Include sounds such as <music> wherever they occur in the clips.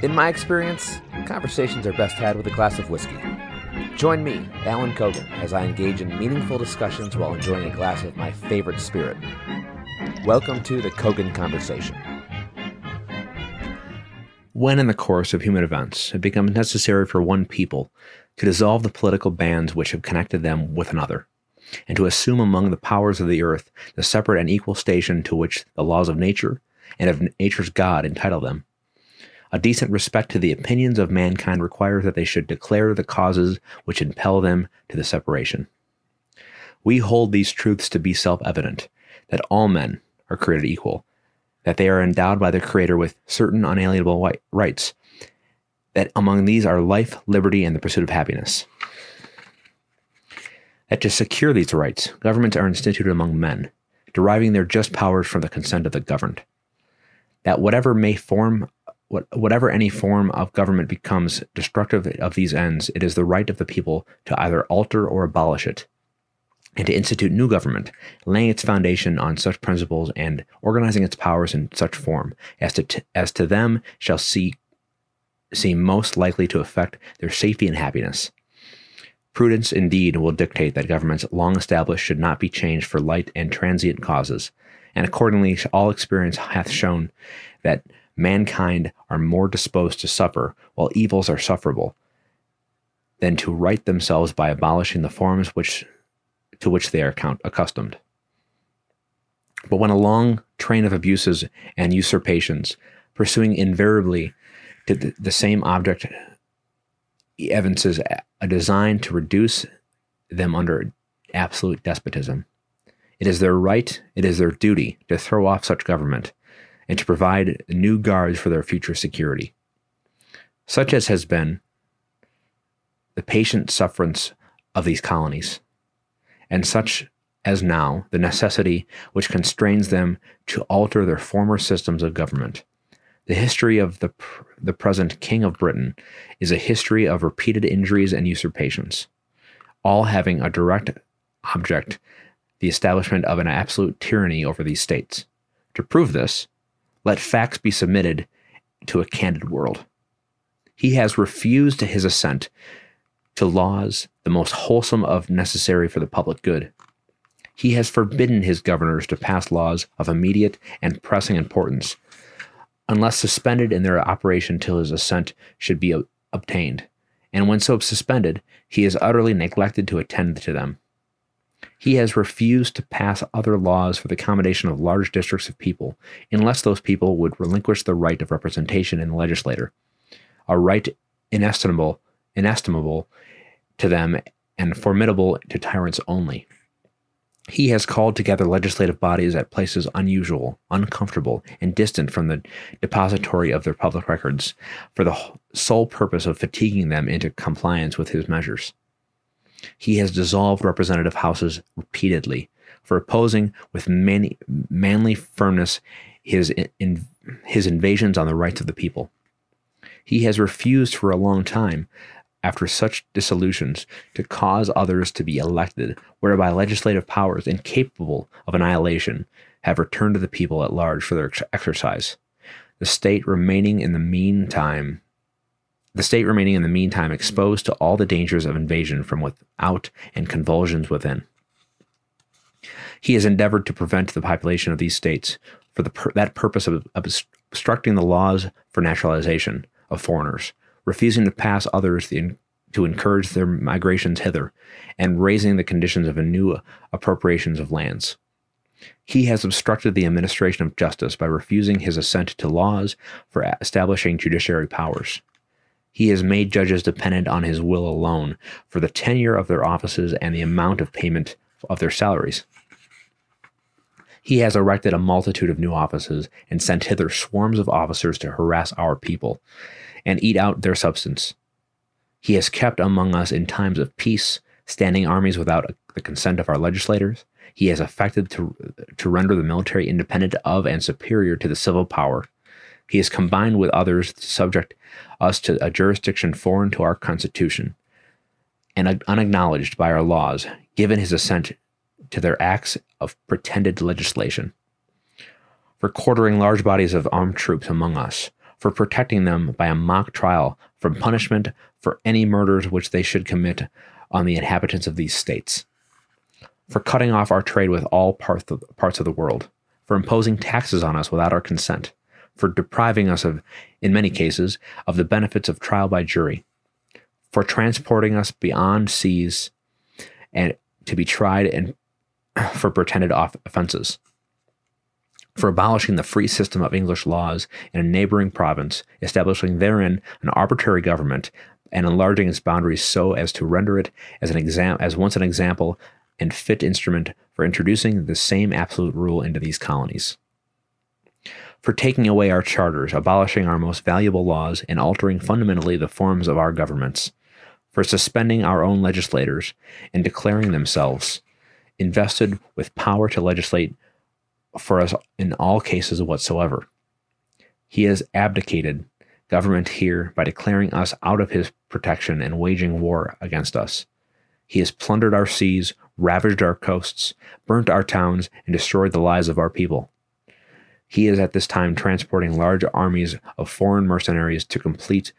In my experience, conversations are best had with a glass of whiskey. Join me, Allan Cogan, as I engage in meaningful discussions while enjoying a glass of my favorite spirit. Welcome to the Cogan Conversation. When in the course of human events it becomes necessary for one people to dissolve the political bands which have connected them with another, and to assume among the powers of the earth the separate and equal station to which the laws of nature and of nature's God entitle them, a decent respect to the opinions of mankind requires that they should declare the causes which impel them to the separation. We hold these truths to be self evident that all men are created equal, that they are endowed by their Creator with certain unalienable rights, that among these are life, liberty, and the pursuit of happiness. That to secure these rights, governments are instituted among men, deriving their just powers from the consent of the governed. That whatever may form whatever any form of government becomes destructive of these ends, it is the right of the people to either alter or abolish it, and to institute new government, laying its foundation on such principles and organizing its powers in such form as to t- as to them shall see seem most likely to affect their safety and happiness. Prudence indeed will dictate that governments long established should not be changed for light and transient causes, and accordingly all experience hath shown that mankind are more disposed to suffer while evils are sufferable than to right themselves by abolishing the forms which to which they are count, accustomed. But when a long train of abuses and usurpations, pursuing invariably to the, the same object, evinces a design to reduce them under absolute despotism, it is their right, it is their duty to throw off such government and to provide new guards for their future security. Such as has been the patient sufferance of these colonies, and such as now the necessity which constrains them to alter their former systems of government. The history of the, the present King of Britain is a history of repeated injuries and usurpations, all having a direct object the establishment of an absolute tyranny over these states. To prove this, let facts be submitted to a candid world. He has refused his assent to laws the most wholesome of necessary for the public good. He has forbidden his governors to pass laws of immediate and pressing importance, unless suspended in their operation till his assent should be obtained. And when so suspended, he has utterly neglected to attend to them. He has refused to pass other laws for the accommodation of large districts of people unless those people would relinquish the right of representation in the legislature, a right inestimable, inestimable to them and formidable to tyrants only. He has called together legislative bodies at places unusual, uncomfortable, and distant from the depository of their public records for the sole purpose of fatiguing them into compliance with his measures. He has dissolved representative houses repeatedly for opposing with many, manly firmness his, in, his invasions on the rights of the people. He has refused for a long time, after such dissolutions, to cause others to be elected, whereby legislative powers incapable of annihilation have returned to the people at large for their exercise. The state remaining in the meantime the state remaining in the meantime exposed to all the dangers of invasion from without and convulsions within. He has endeavored to prevent the population of these states for the, that purpose of, of obstructing the laws for naturalization of foreigners, refusing to pass others the, to encourage their migrations hither, and raising the conditions of a new appropriations of lands. He has obstructed the administration of justice by refusing his assent to laws for establishing judiciary powers. He has made judges dependent on his will alone for the tenure of their offices and the amount of payment of their salaries. He has erected a multitude of new offices and sent hither swarms of officers to harass our people and eat out their substance. He has kept among us in times of peace standing armies without the consent of our legislators. He has affected to, to render the military independent of and superior to the civil power. He has combined with others to subject us to a jurisdiction foreign to our Constitution and unacknowledged by our laws, given his assent to their acts of pretended legislation. For quartering large bodies of armed troops among us, for protecting them by a mock trial from punishment for any murders which they should commit on the inhabitants of these states, for cutting off our trade with all parts of, parts of the world, for imposing taxes on us without our consent, for depriving us of, in many cases, of the benefits of trial by jury, for transporting us beyond seas and to be tried and <clears throat> for pretended off- offenses, for abolishing the free system of English laws in a neighboring province, establishing therein an arbitrary government, and enlarging its boundaries so as to render it as an exam as once an example and fit instrument for introducing the same absolute rule into these colonies. For taking away our charters, abolishing our most valuable laws, and altering fundamentally the forms of our governments, for suspending our own legislators and declaring themselves invested with power to legislate for us in all cases whatsoever. He has abdicated government here by declaring us out of his protection and waging war against us. He has plundered our seas, ravaged our coasts, burnt our towns, and destroyed the lives of our people. He is at this time transporting large armies of foreign mercenaries to complete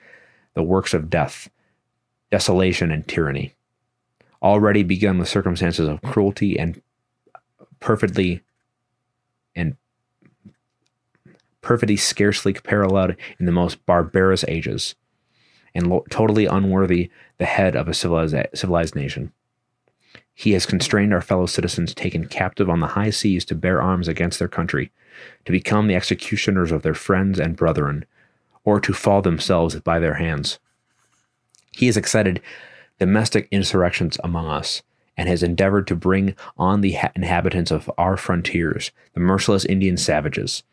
the works of death, desolation, and tyranny. Already begun with circumstances of cruelty and perfectly and perfidy scarcely paralleled in the most barbarous ages, and lo- totally unworthy the head of a civilized, civilized nation. He has constrained our fellow citizens taken captive on the high seas to bear arms against their country, to become the executioners of their friends and brethren, or to fall themselves by their hands. He has excited domestic insurrections among us, and has endeavored to bring on the inhabitants of our frontiers, the merciless Indian savages,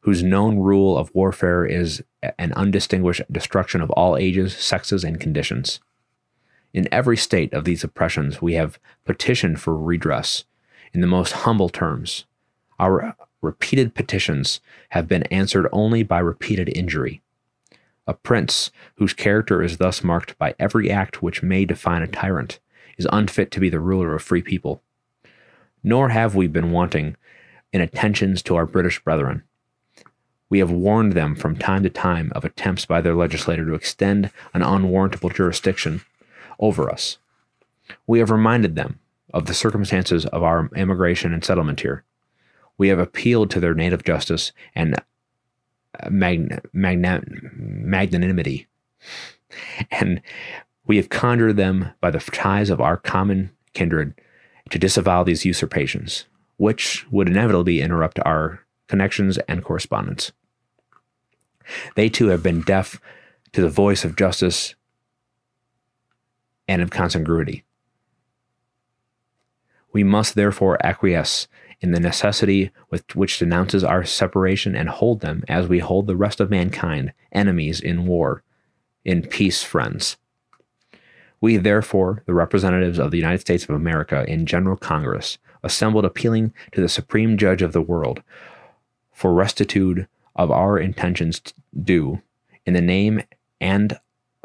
whose known rule of warfare is an undistinguished destruction of all ages, sexes, and conditions. In every state of these oppressions, we have petitioned for redress in the most humble terms. Our repeated petitions have been answered only by repeated injury. A prince whose character is thus marked by every act which may define a tyrant is unfit to be the ruler of free people. Nor have we been wanting in attentions to our British brethren. We have warned them from time to time of attempts by their legislator to extend an unwarrantable jurisdiction over us. We have reminded them of the circumstances of our immigration and settlement here. We have appealed to their native justice and uh, magna- magnanimity. And we have conjured them by the ties of our common kindred to disavow these usurpations, which would inevitably interrupt our connections and correspondence. They too have been deaf to the voice of justice and of consangruity. We must therefore acquiesce in the necessity with which denounces our separation and hold them as we hold the rest of mankind, enemies in war, in peace, friends. We, therefore, the representatives of the United States of America in General Congress, assembled appealing to the Supreme Judge of the world for restitude of our intentions due, in the name and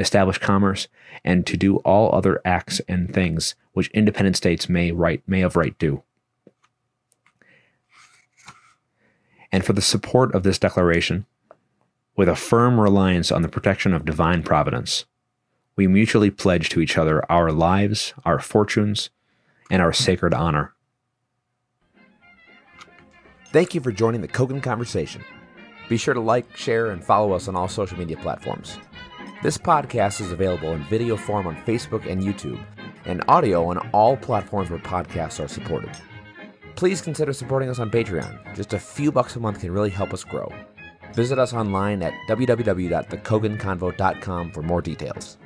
establish commerce, and to do all other acts and things which independent states may right may of right do. And for the support of this declaration, with a firm reliance on the protection of divine providence, we mutually pledge to each other our lives, our fortunes, and our sacred honor. Thank you for joining the Cogan Conversation. Be sure to like, share, and follow us on all social media platforms. This podcast is available in video form on Facebook and YouTube, and audio on all platforms where podcasts are supported. Please consider supporting us on Patreon. Just a few bucks a month can really help us grow. Visit us online at www.thecoganconvo.com for more details.